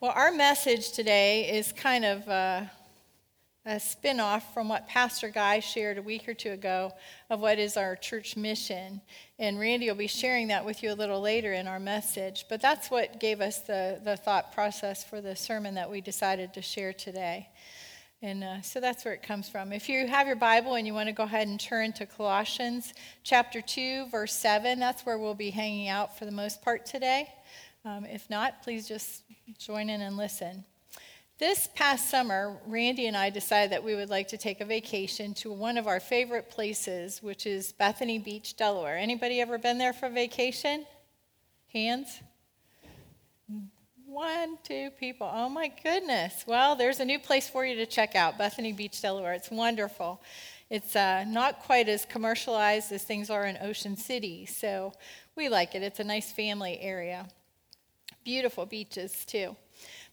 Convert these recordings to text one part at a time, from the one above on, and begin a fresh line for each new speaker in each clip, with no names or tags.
Well, our message today is kind of a, a spin off from what Pastor Guy shared a week or two ago of what is our church mission. And Randy will be sharing that with you a little later in our message. But that's what gave us the, the thought process for the sermon that we decided to share today. And uh, so that's where it comes from. If you have your Bible and you want to go ahead and turn to Colossians chapter 2, verse 7, that's where we'll be hanging out for the most part today. Um, if not, please just join in and listen. This past summer, Randy and I decided that we would like to take a vacation to one of our favorite places, which is Bethany Beach, Delaware. Anybody ever been there for vacation? Hands? One, two people. Oh my goodness. Well, there's a new place for you to check out Bethany Beach, Delaware. It's wonderful. It's uh, not quite as commercialized as things are in Ocean City, so we like it. It's a nice family area beautiful beaches too.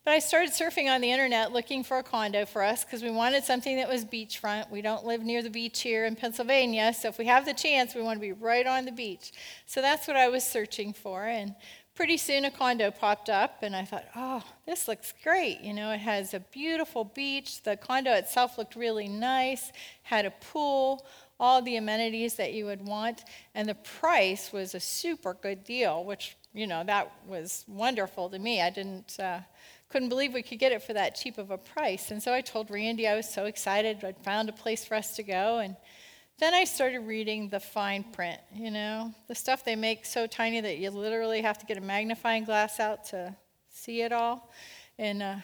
But I started surfing on the internet looking for a condo for us because we wanted something that was beachfront. We don't live near the beach here in Pennsylvania, so if we have the chance, we want to be right on the beach. So that's what I was searching for. And pretty soon a condo popped up, and I thought, oh, this looks great. You know, it has a beautiful beach. The condo itself looked really nice, had a pool, all the amenities that you would want, and the price was a super good deal, which you know, that was wonderful to me. I didn't, uh, couldn't believe we could get it for that cheap of a price. And so I told Randy I was so excited. I'd found a place for us to go. And then I started reading the fine print, you know, the stuff they make so tiny that you literally have to get a magnifying glass out to see it all. And uh,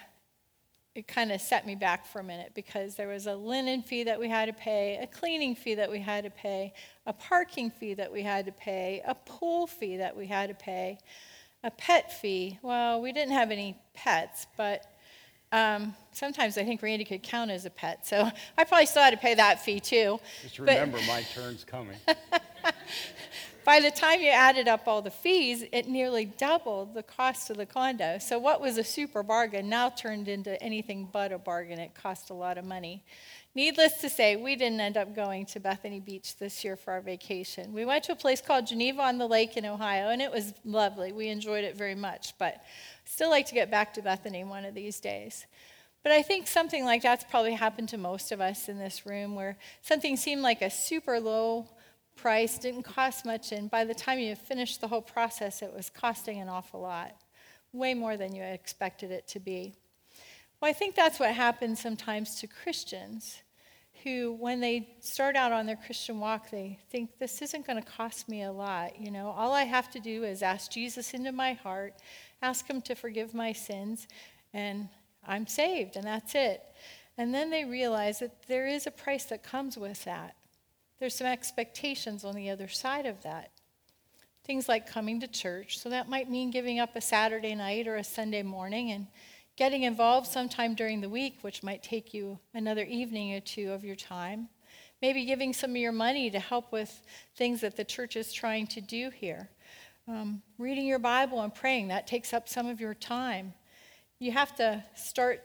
it kind of set me back for a minute because there was a linen fee that we had to pay, a cleaning fee that we had to pay, a parking fee that we had to pay, a pool fee that we had to pay, a pet fee. Well, we didn't have any pets, but um, sometimes I think Randy could count as a pet, so I probably still had to pay that fee too.
Just remember, but, my turn's coming.
by the time you added up all the fees, it nearly doubled the cost of the condo. So, what was a super bargain now turned into anything but a bargain. It cost a lot of money. Needless to say, we didn't end up going to Bethany Beach this year for our vacation. We went to a place called Geneva on the Lake in Ohio, and it was lovely. We enjoyed it very much, but still like to get back to Bethany one of these days. But I think something like that's probably happened to most of us in this room where something seemed like a super low price, didn't cost much, and by the time you finished the whole process, it was costing an awful lot, way more than you expected it to be. Well, I think that's what happens sometimes to Christians who, when they start out on their Christian walk, they think this isn't going to cost me a lot. You know, all I have to do is ask Jesus into my heart, ask Him to forgive my sins, and I'm saved, and that's it. And then they realize that there is a price that comes with that. There's some expectations on the other side of that. Things like coming to church. So that might mean giving up a Saturday night or a Sunday morning and getting involved sometime during the week, which might take you another evening or two of your time. Maybe giving some of your money to help with things that the church is trying to do here. Um, reading your Bible and praying, that takes up some of your time. You have to start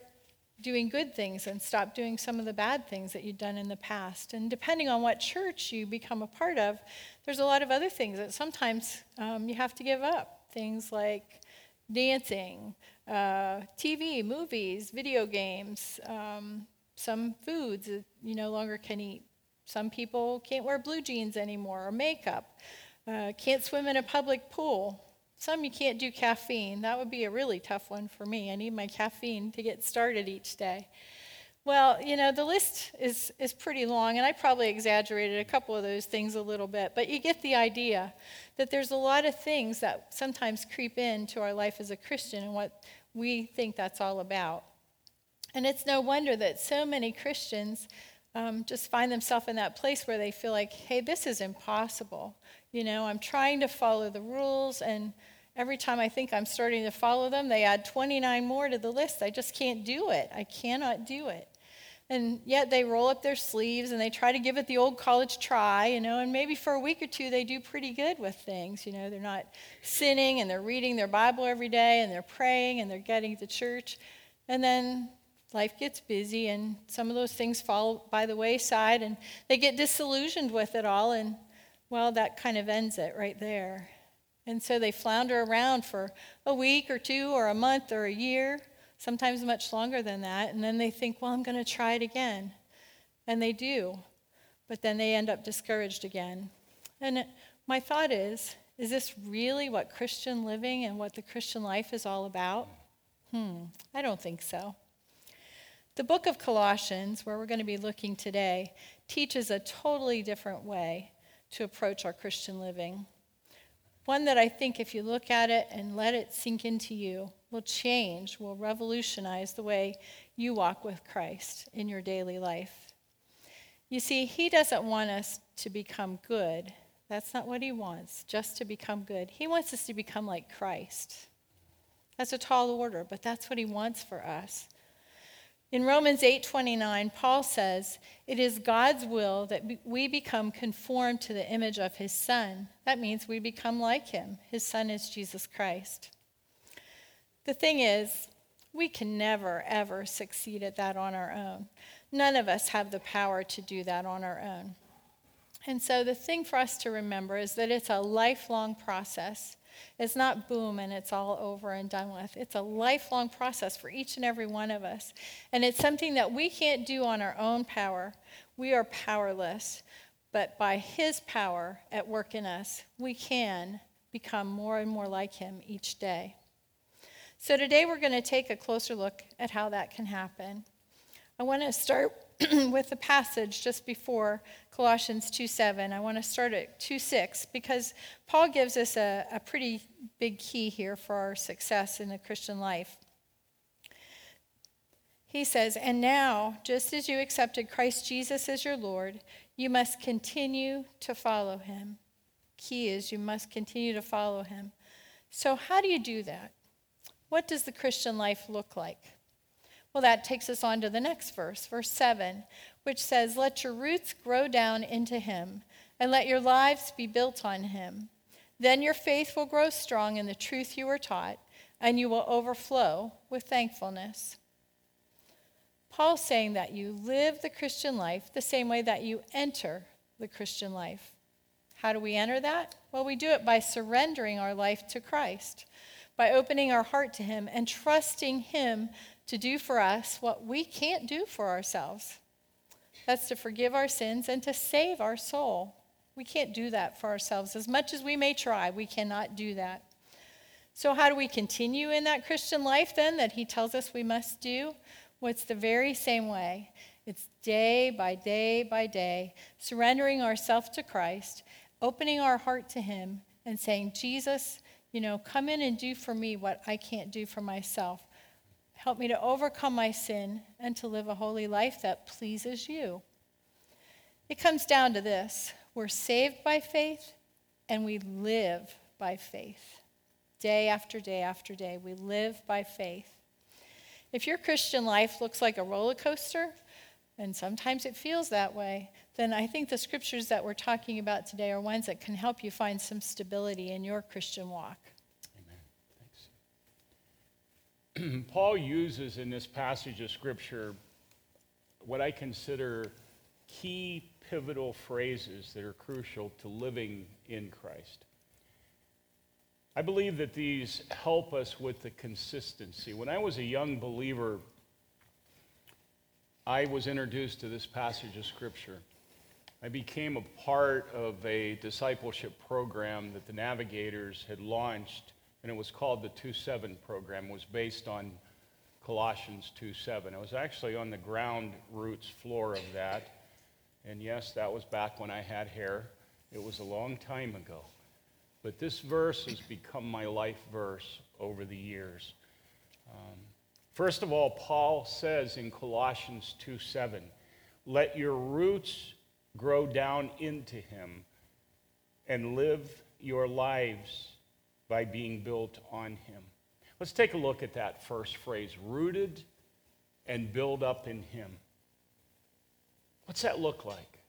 doing good things and stop doing some of the bad things that you've done in the past. And depending on what church you become a part of, there's a lot of other things that sometimes um, you have to give up. Things like dancing, uh, TV, movies, video games, um, some foods you no longer can eat. Some people can't wear blue jeans anymore or makeup, uh, can't swim in a public pool. Some you can't do caffeine. That would be a really tough one for me. I need my caffeine to get started each day. Well, you know, the list is, is pretty long, and I probably exaggerated a couple of those things a little bit, but you get the idea that there's a lot of things that sometimes creep into our life as a Christian and what we think that's all about. And it's no wonder that so many Christians um, just find themselves in that place where they feel like, hey, this is impossible. You know, I'm trying to follow the rules, and every time I think I'm starting to follow them, they add 29 more to the list. I just can't do it. I cannot do it. And yet they roll up their sleeves and they try to give it the old college try, you know, and maybe for a week or two they do pretty good with things. You know, they're not sinning and they're reading their Bible every day and they're praying and they're getting to church. And then life gets busy and some of those things fall by the wayside and they get disillusioned with it all and well, that kind of ends it right there. And so they flounder around for a week or two or a month or a year, sometimes much longer than that. And then they think, well, I'm going to try it again. And they do. But then they end up discouraged again. And my thought is is this really what Christian living and what the Christian life is all about? Hmm, I don't think so. The book of Colossians, where we're going to be looking today, teaches a totally different way to approach our Christian living. One that I think, if you look at it and let it sink into you, will change, will revolutionize the way you walk with Christ in your daily life. You see, He doesn't want us to become good. That's not what He wants, just to become good. He wants us to become like Christ. That's a tall order, but that's what He wants for us. In Romans 8:29, Paul says, "It is God's will that we become conformed to the image of his son." That means we become like him. His son is Jesus Christ. The thing is, we can never ever succeed at that on our own. None of us have the power to do that on our own. And so the thing for us to remember is that it's a lifelong process. It's not boom and it's all over and done with. It's a lifelong process for each and every one of us. And it's something that we can't do on our own power. We are powerless. But by His power at work in us, we can become more and more like Him each day. So today we're going to take a closer look at how that can happen. I want to start with the passage just before Colossians 2 7. I want to start at 2 6 because Paul gives us a, a pretty big key here for our success in the Christian life. He says, And now, just as you accepted Christ Jesus as your Lord, you must continue to follow him. Key is you must continue to follow him. So, how do you do that? What does the Christian life look like? Well, that takes us on to the next verse, verse 7, which says, Let your roots grow down into him, and let your lives be built on him. Then your faith will grow strong in the truth you were taught, and you will overflow with thankfulness. Paul's saying that you live the Christian life the same way that you enter the Christian life. How do we enter that? Well, we do it by surrendering our life to Christ, by opening our heart to Him and trusting Him to do for us what we can't do for ourselves. That's to forgive our sins and to save our soul. We can't do that for ourselves. As much as we may try, we cannot do that. So, how do we continue in that Christian life then that he tells us we must do? Well, it's the very same way. It's day by day by day, surrendering ourselves to Christ, opening our heart to him, and saying, Jesus, you know, come in and do for me what I can't do for myself. Help me to overcome my sin and to live a holy life that pleases you. It comes down to this we're saved by faith and we live by faith. Day after day after day, we live by faith. If your Christian life looks like a roller coaster, and sometimes it feels that way, then I think the scriptures that we're talking about today are ones that can help you find some stability in your Christian walk. Amen. Thanks.
Paul uses in this passage of Scripture what I consider key pivotal phrases that are crucial to living in Christ. I believe that these help us with the consistency. When I was a young believer, I was introduced to this passage of Scripture. I became a part of a discipleship program that the Navigators had launched and it was called the 2-7 program. It was based on Colossians 2-7. I was actually on the ground roots floor of that. And yes, that was back when I had hair. It was a long time ago. But this verse has become my life verse over the years. Um, first of all, Paul says in Colossians 2:7, "Let your roots grow down into him and live your lives by being built on him. Let's take a look at that first phrase rooted and build up in him. What's that look like?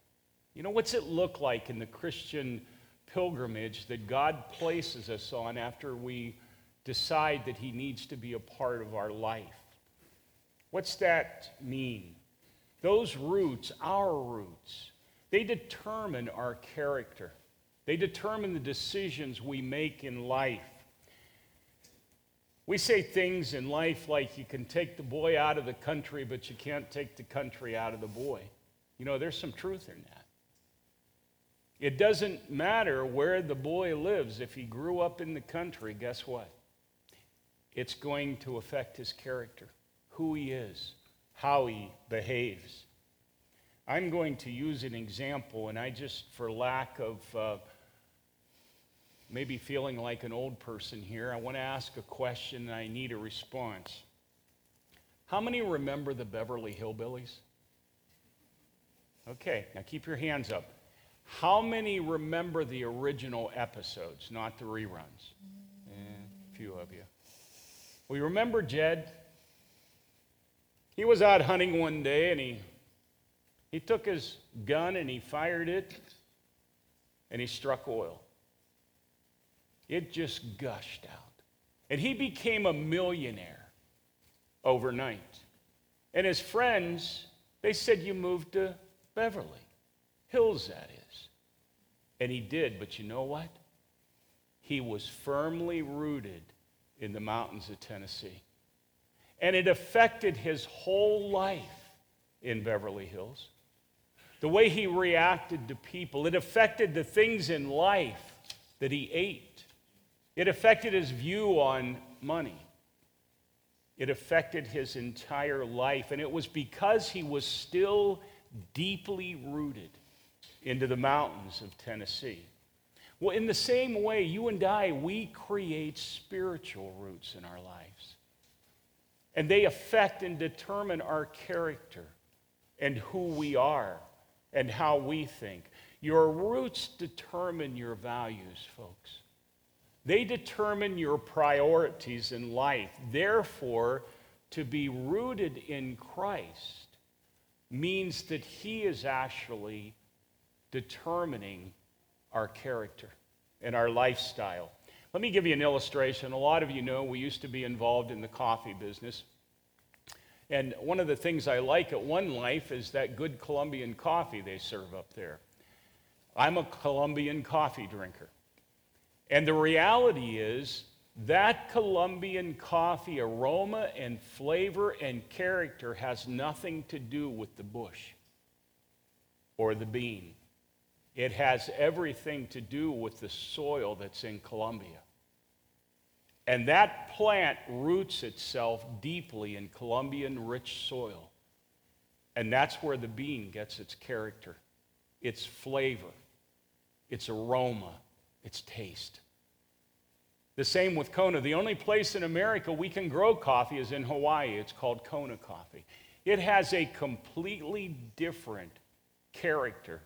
You know, what's it look like in the Christian pilgrimage that God places us on after we decide that he needs to be a part of our life? What's that mean? Those roots, our roots, they determine our character. They determine the decisions we make in life. We say things in life like you can take the boy out of the country, but you can't take the country out of the boy. You know, there's some truth in that. It doesn't matter where the boy lives. If he grew up in the country, guess what? It's going to affect his character, who he is, how he behaves. I'm going to use an example, and I just, for lack of uh, maybe feeling like an old person here, I want to ask a question and I need a response. How many remember the Beverly Hillbillies? Okay, now keep your hands up. How many remember the original episodes, not the reruns? Eh, a few of you. We remember Jed. He was out hunting one day and he, he took his gun and he fired it and he struck oil. It just gushed out. And he became a millionaire overnight. And his friends, they said, You moved to Beverly Hills, that is. And he did, but you know what? He was firmly rooted in the mountains of Tennessee. And it affected his whole life in Beverly Hills. The way he reacted to people, it affected the things in life that he ate. It affected his view on money. It affected his entire life. And it was because he was still deeply rooted into the mountains of Tennessee. Well, in the same way, you and I, we create spiritual roots in our lives. And they affect and determine our character and who we are and how we think. Your roots determine your values, folks. They determine your priorities in life. Therefore, to be rooted in Christ means that He is actually determining our character and our lifestyle. Let me give you an illustration. A lot of you know we used to be involved in the coffee business. And one of the things I like at One Life is that good Colombian coffee they serve up there. I'm a Colombian coffee drinker. And the reality is that Colombian coffee aroma and flavor and character has nothing to do with the bush or the bean. It has everything to do with the soil that's in Colombia. And that plant roots itself deeply in Colombian rich soil. And that's where the bean gets its character, its flavor, its aroma, its taste. The same with Kona. The only place in America we can grow coffee is in Hawaii. It's called Kona coffee. It has a completely different character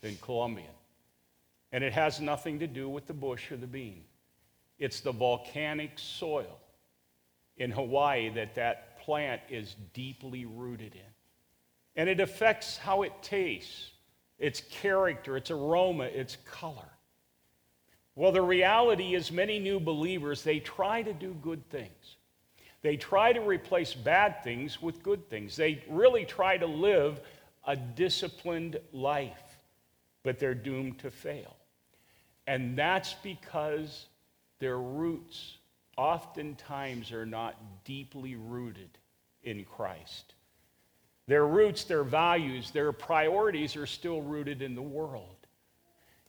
than Colombian. And it has nothing to do with the bush or the bean. It's the volcanic soil in Hawaii that that plant is deeply rooted in. And it affects how it tastes, its character, its aroma, its color. Well, the reality is, many new believers, they try to do good things. They try to replace bad things with good things. They really try to live a disciplined life, but they're doomed to fail. And that's because their roots oftentimes are not deeply rooted in Christ. Their roots, their values, their priorities are still rooted in the world.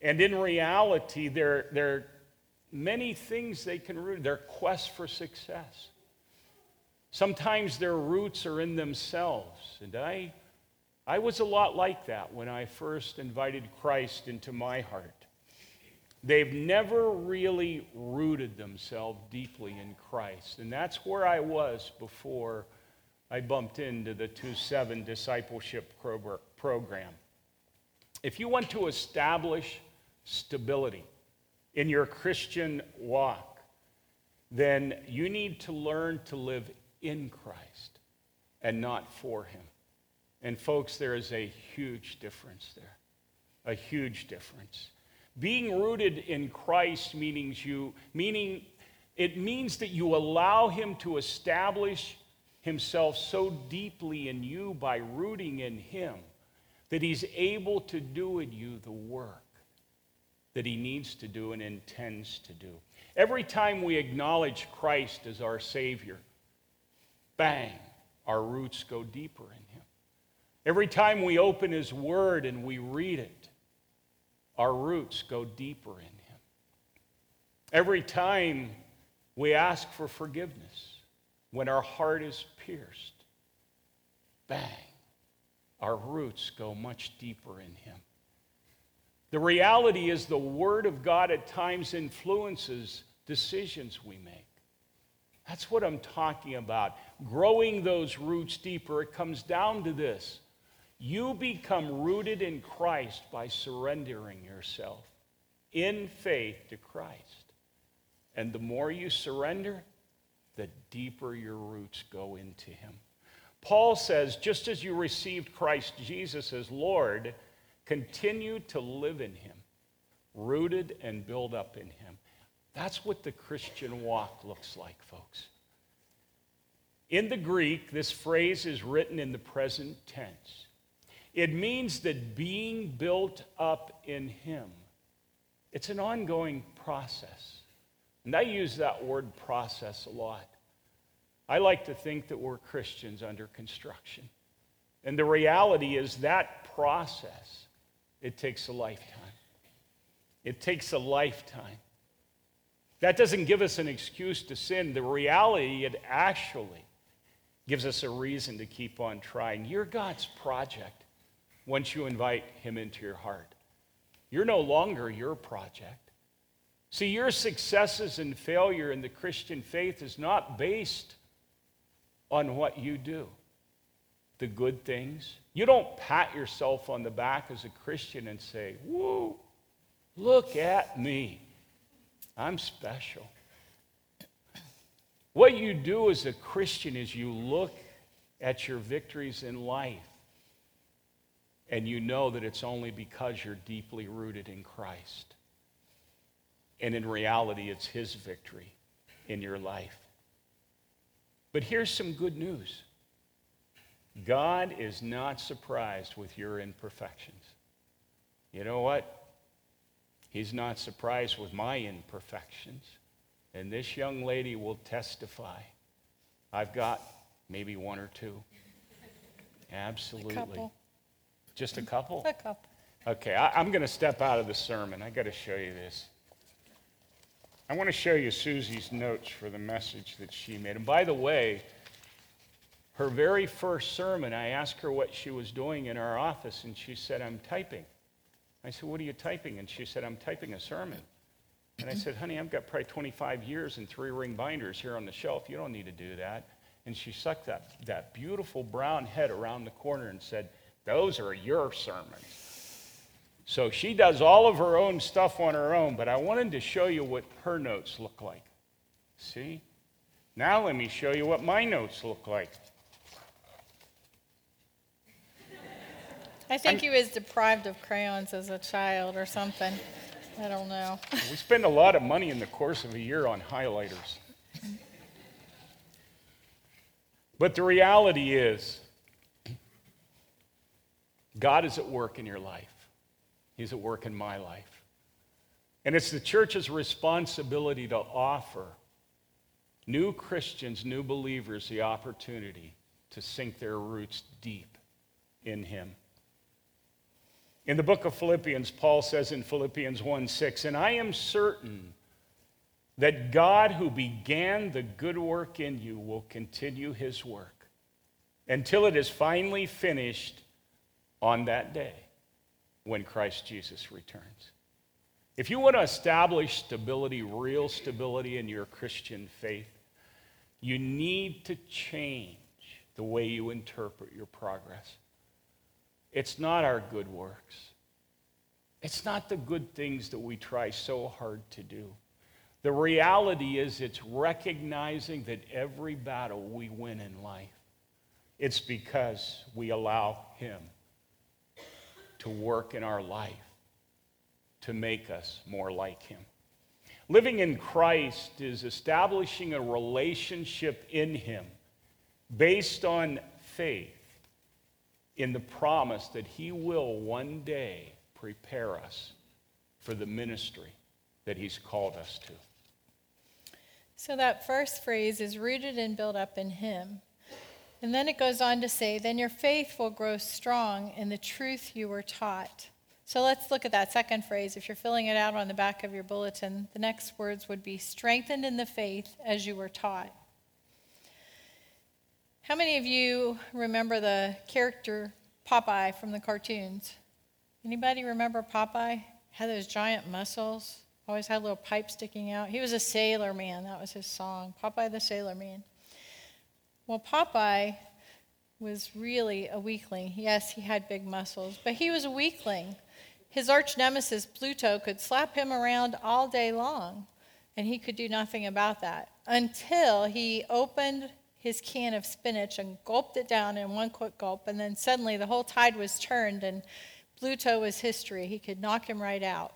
And in reality, there, there are many things they can root, their quest for success. Sometimes their roots are in themselves. And I, I was a lot like that when I first invited Christ into my heart. They've never really rooted themselves deeply in Christ. And that's where I was before I bumped into the 2 7 discipleship program. If you want to establish stability in your Christian walk, then you need to learn to live in Christ and not for Him. And, folks, there is a huge difference there. A huge difference. Being rooted in Christ means you, meaning it means that you allow Him to establish Himself so deeply in you by rooting in Him that He's able to do in you the work that he needs to do and intends to do. Every time we acknowledge Christ as our Savior, bang, our roots go deeper in Him. Every time we open His Word and we read it, our roots go deeper in Him. Every time we ask for forgiveness, when our heart is pierced, bang, our roots go much deeper in Him. The reality is, the Word of God at times influences decisions we make. That's what I'm talking about. Growing those roots deeper, it comes down to this. You become rooted in Christ by surrendering yourself in faith to Christ. And the more you surrender, the deeper your roots go into Him. Paul says, just as you received Christ Jesus as Lord, continue to live in Him, rooted and built up in Him. That's what the Christian walk looks like, folks. In the Greek, this phrase is written in the present tense. It means that being built up in Him, it's an ongoing process. And I use that word process a lot. I like to think that we're Christians under construction. And the reality is that process, it takes a lifetime. It takes a lifetime. That doesn't give us an excuse to sin. The reality, it actually gives us a reason to keep on trying. You're God's project once you invite Him into your heart. You're no longer your project. See, your successes and failure in the Christian faith is not based on what you do, the good things. You don't pat yourself on the back as a Christian and say, Whoa, look at me. I'm special. What you do as a Christian is you look at your victories in life and you know that it's only because you're deeply rooted in Christ. And in reality, it's His victory in your life. But here's some good news God is not surprised with your imperfections. You know what? He's not surprised with my imperfections. And this young lady will testify. I've got maybe one or two. Absolutely. Just a couple?
A couple.
Okay, I, am going to step out of the sermon. I got to show you this. I want to show you Susie's notes for the message that she made. And by the way, her very first sermon, I asked her what she was doing in our office, and she said, I'm typing. I said, What are you typing? And she said, I'm typing a sermon. And I said, Honey, I've got probably 25 years and three ring binders here on the shelf. You don't need to do that. And she sucked that, that beautiful brown head around the corner and said, Those are your sermons. So she does all of her own stuff on her own, but I wanted to show you what her notes look like. See? Now let me show you what my notes look like.
I think I'm, he was deprived of crayons as a child or something. I don't know.
we spend a lot of money in the course of a year on highlighters. But the reality is, God is at work in your life. He's at work in my life. And it's the church's responsibility to offer new Christians, new believers, the opportunity to sink their roots deep in Him. In the book of Philippians, Paul says in Philippians 1 6, and I am certain that God who began the good work in you will continue his work until it is finally finished on that day when Christ Jesus returns. If you want to establish stability, real stability in your Christian faith, you need to change the way you interpret your progress. It's not our good works. It's not the good things that we try so hard to do. The reality is, it's recognizing that every battle we win in life, it's because we allow Him to work in our life to make us more like Him. Living in Christ is establishing a relationship in Him based on faith in the promise that He will one day prepare us for the ministry that He's called us to.
So that first phrase is rooted and built up in Him. And then it goes on to say, then your faith will grow strong in the truth you were taught. So let's look at that second phrase. If you're filling it out on the back of your bulletin, the next words would be strengthened in the faith as you were taught. How many of you remember the character Popeye from the cartoons? Anybody remember Popeye? Had those giant muscles, always had a little pipe sticking out. He was a sailor man. That was his song, Popeye the Sailor Man. Well, Popeye was really a weakling. Yes, he had big muscles, but he was a weakling. His arch nemesis, Bluto, could slap him around all day long, and he could do nothing about that until he opened his can of spinach and gulped it down in one quick gulp, and then suddenly the whole tide was turned, and Bluto was history. He could knock him right out.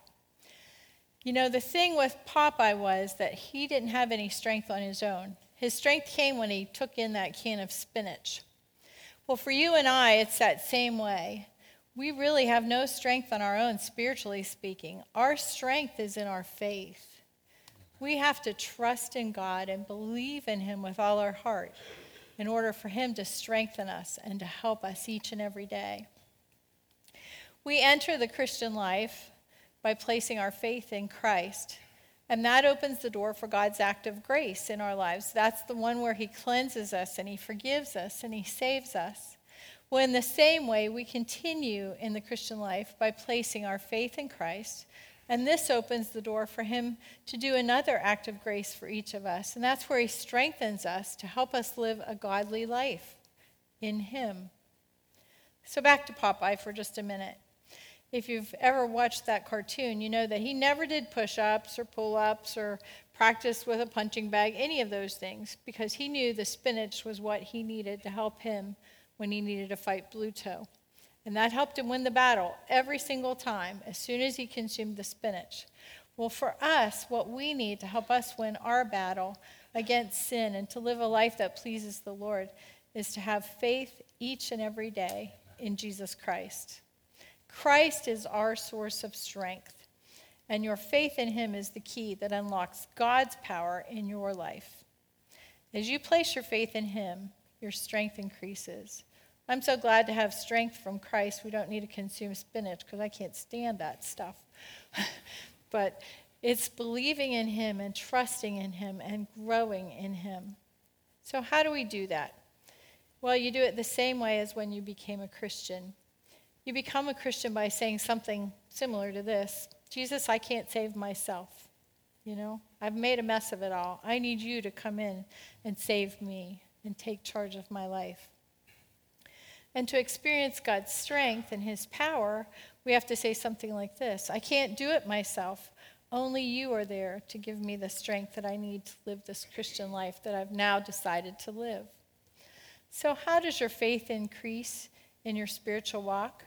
You know, the thing with Popeye was that he didn't have any strength on his own. His strength came when he took in that can of spinach. Well, for you and I, it's that same way. We really have no strength on our own, spiritually speaking. Our strength is in our faith. We have to trust in God and believe in Him with all our heart in order for Him to strengthen us and to help us each and every day. We enter the Christian life by placing our faith in Christ and that opens the door for God's act of grace in our lives. That's the one where He cleanses us and He forgives us and He saves us. Well, in the same way, we continue in the Christian life by placing our faith in Christ. And this opens the door for Him to do another act of grace for each of us. And that's where He strengthens us to help us live a godly life in Him. So, back to Popeye for just a minute if you've ever watched that cartoon, you know that he never did push ups or pull ups or practice with a punching bag, any of those things, because he knew the spinach was what he needed to help him when he needed to fight Bluto. And that helped him win the battle every single time as soon as he consumed the spinach. Well, for us, what we need to help us win our battle against sin and to live a life that pleases the Lord is to have faith each and every day in Jesus Christ. Christ is our source of strength, and your faith in him is the key that unlocks God's power in your life. As you place your faith in him, your strength increases. I'm so glad to have strength from Christ. We don't need to consume spinach because I can't stand that stuff. but it's believing in him and trusting in him and growing in him. So, how do we do that? Well, you do it the same way as when you became a Christian. You become a Christian by saying something similar to this Jesus, I can't save myself. You know, I've made a mess of it all. I need you to come in and save me and take charge of my life. And to experience God's strength and his power, we have to say something like this I can't do it myself. Only you are there to give me the strength that I need to live this Christian life that I've now decided to live. So, how does your faith increase in your spiritual walk?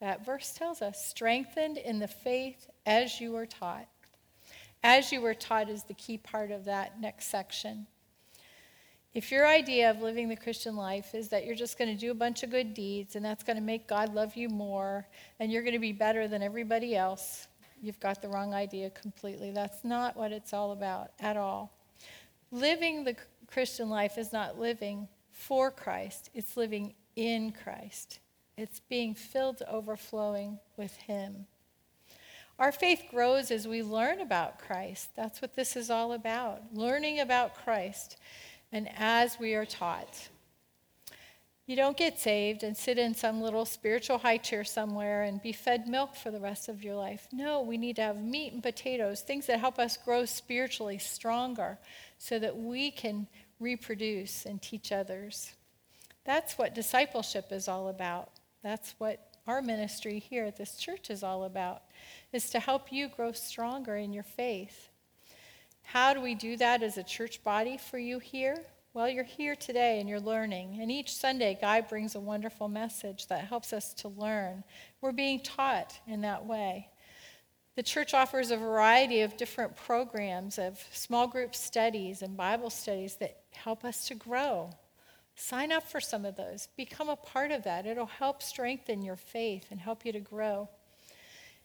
That verse tells us strengthened in the faith as you were taught. As you were taught is the key part of that next section. If your idea of living the Christian life is that you're just going to do a bunch of good deeds and that's going to make God love you more and you're going to be better than everybody else, you've got the wrong idea completely. That's not what it's all about at all. Living the Christian life is not living for Christ, it's living in Christ. It's being filled to overflowing with Him. Our faith grows as we learn about Christ. That's what this is all about learning about Christ and as we are taught. You don't get saved and sit in some little spiritual high chair somewhere and be fed milk for the rest of your life. No, we need to have meat and potatoes, things that help us grow spiritually stronger so that we can reproduce and teach others. That's what discipleship is all about. That's what our ministry here at this church is all about, is to help you grow stronger in your faith. How do we do that as a church body for you here? Well, you're here today and you're learning. And each Sunday, Guy brings a wonderful message that helps us to learn. We're being taught in that way. The church offers a variety of different programs of small group studies and Bible studies that help us to grow Sign up for some of those. Become a part of that. It'll help strengthen your faith and help you to grow.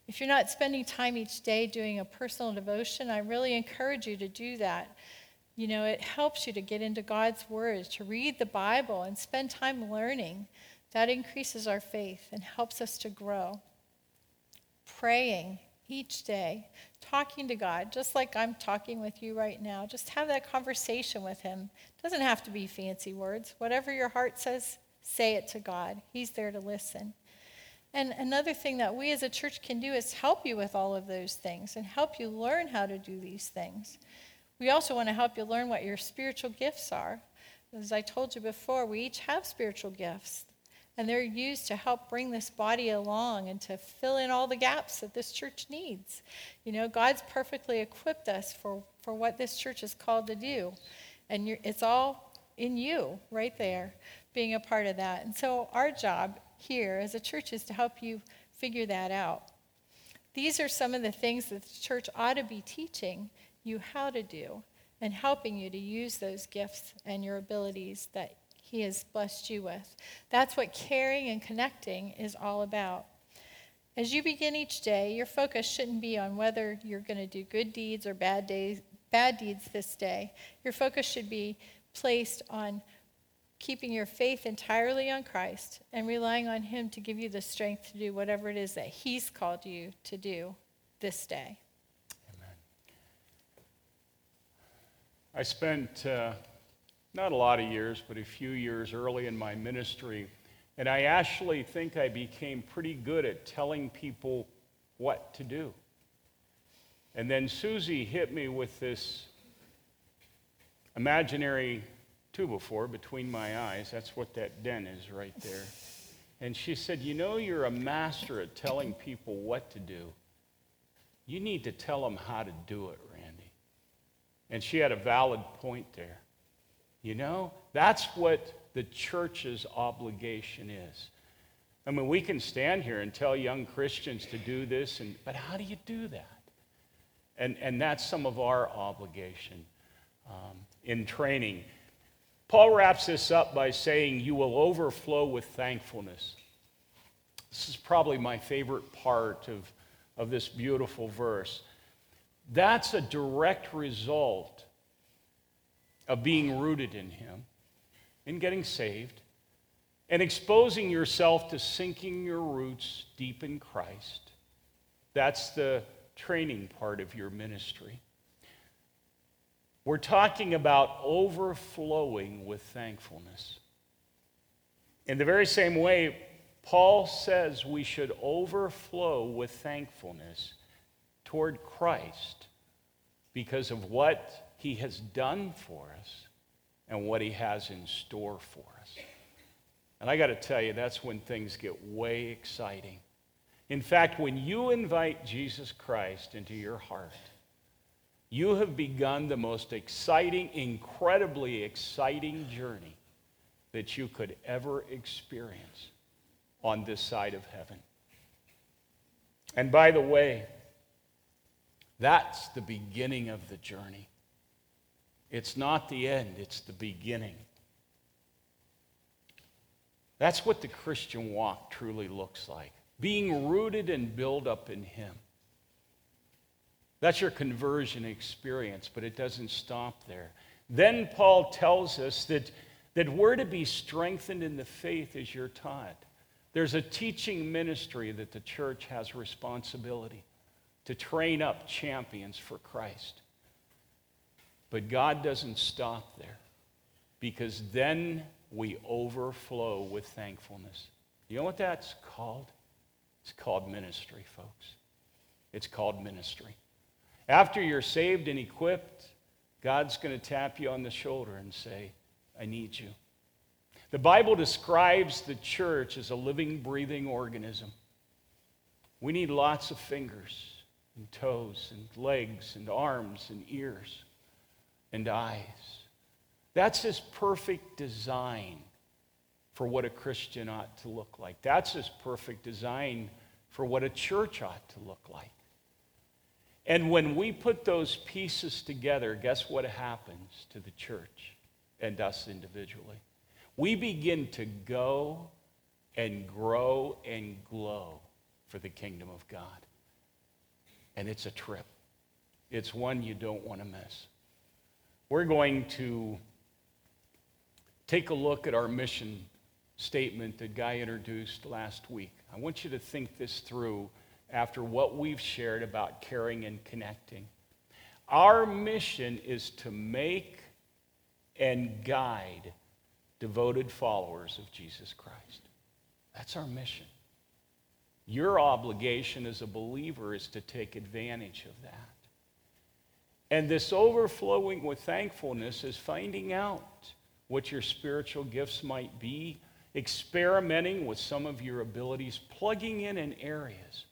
If you're not spending time each day doing a personal devotion, I really encourage you to do that. You know, it helps you to get into God's Word, to read the Bible and spend time learning. That increases our faith and helps us to grow. Praying each day, talking to God, just like I'm talking with you right now. Just have that conversation with Him. It doesn't have to be fancy words. Whatever your heart says, say it to God. He's there to listen. And another thing that we as a church can do is help you with all of those things and help you learn how to do these things. We also want to help you learn what your spiritual gifts are. As I told you before, we each have spiritual gifts, and they're used to help bring this body along and to fill in all the gaps that this church needs. You know, God's perfectly equipped us for, for what this church is called to do, and it's all in you right there, being a part of that. And so, our job here as a church is to help you figure that out. These are some of the things that the church ought to be teaching you how to do and helping you to use those gifts and your abilities that He has blessed you with. That's what caring and connecting is all about. As you begin each day, your focus shouldn't be on whether you're going to do good deeds or bad, days, bad deeds this day. Your focus should be placed on keeping your faith entirely on Christ and relying on Him to give you the strength to do whatever it is that He's called you to do this day. Amen.
I spent uh, not a lot of years, but a few years early in my ministry, and I actually think I became pretty good at telling people what to do. And then Susie hit me with this imaginary two before between my eyes. That's what that den is right there. And she said, You know, you're a master at telling people what to do. You need to tell them how to do it, Randy. and she had a valid point there. You know, that's what the church's obligation is. I mean, we can stand here and tell young Christians to do this, and, but how do you do that? And, and that's some of our obligation um, in training. Paul wraps this up by saying, You will overflow with thankfulness. This is probably my favorite part of, of this beautiful verse. That's a direct result of being rooted in Him, in getting saved, and exposing yourself to sinking your roots deep in Christ. That's the training part of your ministry. We're talking about overflowing with thankfulness. In the very same way, Paul says we should overflow with thankfulness toward Christ because of what he has done for us and what he has in store for us. And I got to tell you, that's when things get way exciting. In fact, when you invite Jesus Christ into your heart, you have begun the most exciting, incredibly exciting journey that you could ever experience on this side of heaven. And by the way, that's the beginning of the journey. It's not the end, it's the beginning. That's what the Christian walk truly looks like being rooted and built up in Him. That's your conversion experience, but it doesn't stop there. Then Paul tells us that, that we're to be strengthened in the faith as you're taught. There's a teaching ministry that the church has responsibility to train up champions for Christ. But God doesn't stop there because then we overflow with thankfulness. You know what that's called? It's called ministry, folks. It's called ministry. After you're saved and equipped, God's going to tap you on the shoulder and say, I need you. The Bible describes the church as a living, breathing organism. We need lots of fingers and toes and legs and arms and ears and eyes. That's his perfect design for what a Christian ought to look like. That's his perfect design for what a church ought to look like. And when we put those pieces together, guess what happens to the church and us individually? We begin to go and grow and glow for the kingdom of God and it's a trip. It's one you don't want to miss. We're going to take a look at our mission statement that Guy introduced last week. I want you to think this through after what we've shared about caring and connecting. Our mission is to make and guide devoted followers of Jesus Christ. That's our mission. Your obligation as a believer is to take advantage of that. And this overflowing with thankfulness is finding out what your spiritual gifts might be, experimenting with some of your abilities, plugging in in areas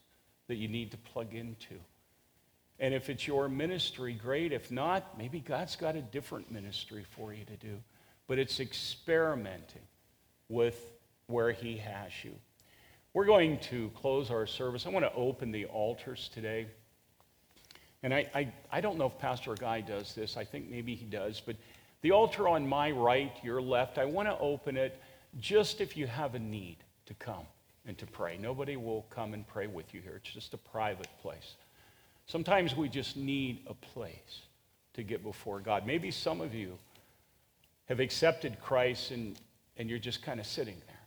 that you need to plug into. And if it's your ministry, great. If not, maybe God's got a different ministry for you to do. But it's experimenting with where He has you. We're going to close our service. I want to open the altars today. And I, I, I don't know if Pastor Guy does this. I think maybe he does. But the altar on my right, your left, I want to open it just if you have a need to come and to pray. Nobody will come and pray with you here. It's just a private place. Sometimes we just need a place to get before God. Maybe some of you have accepted Christ and, and you're just kind of sitting there.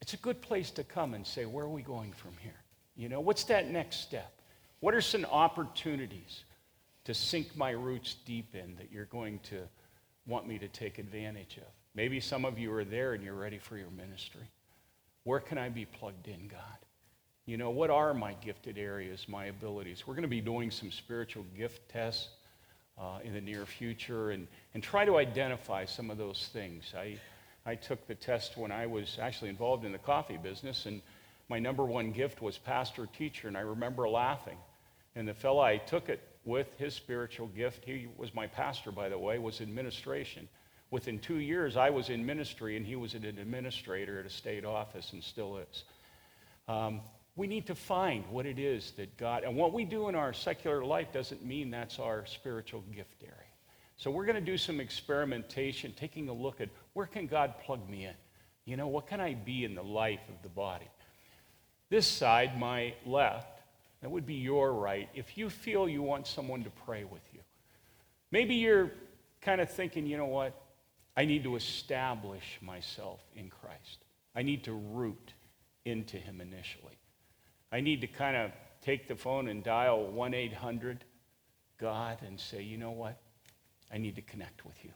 It's a good place to come and say, Where are we going from here? You know, what's that next step? What are some opportunities to sink my roots deep in that you're going to want me to take advantage of? Maybe some of you are there and you're ready for your ministry. Where can I be plugged in, God? You know, what are my gifted areas, my abilities? We're going to be doing some spiritual gift tests uh, in the near future and, and try to identify some of those things. I, I took the test when I was actually involved in the coffee business, and my number one gift was pastor teacher, and I remember laughing. And the fellow I took it with, his spiritual gift, he was my pastor, by the way, was administration. Within two years, I was in ministry, and he was an administrator at a state office and still is. Um, we need to find what it is that God, and what we do in our secular life doesn't mean that's our spiritual gift area. So we're going to do some experimentation, taking a look at where can God plug me in? You know, what can I be in the life of the body? This side, my left, that would be your right. If you feel you want someone to pray with you, maybe you're kind of thinking, you know what? I need to establish myself in Christ. I need to root into Him initially. I need to kind of take the phone and dial 1 800 God and say, you know what? I need to connect with you.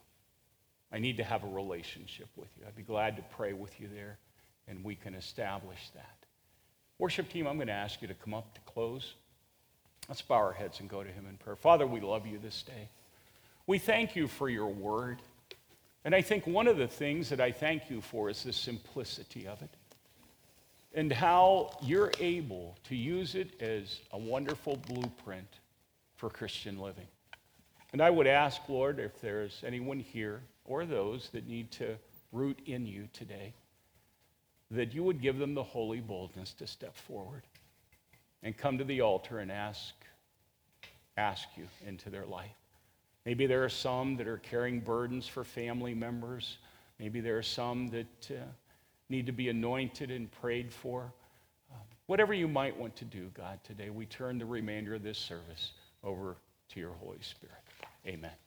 I need to have a relationship with you. I'd be glad to pray with you there, and we can establish that. Worship team, I'm going to ask you to come up to close. Let's bow our heads and go to Him in prayer. Father, we love you this day. We thank you for your word. And I think one of the things that I thank you for is the simplicity of it and how you're able to use it as a wonderful blueprint for Christian living. And I would ask, Lord, if there's anyone here or those that need to root in you today, that you would give them the holy boldness to step forward and come to the altar and ask, ask you into their life. Maybe there are some that are carrying burdens for family members. Maybe there are some that uh, need to be anointed and prayed for. Um, whatever you might want to do, God, today, we turn the remainder of this service over to your Holy Spirit. Amen.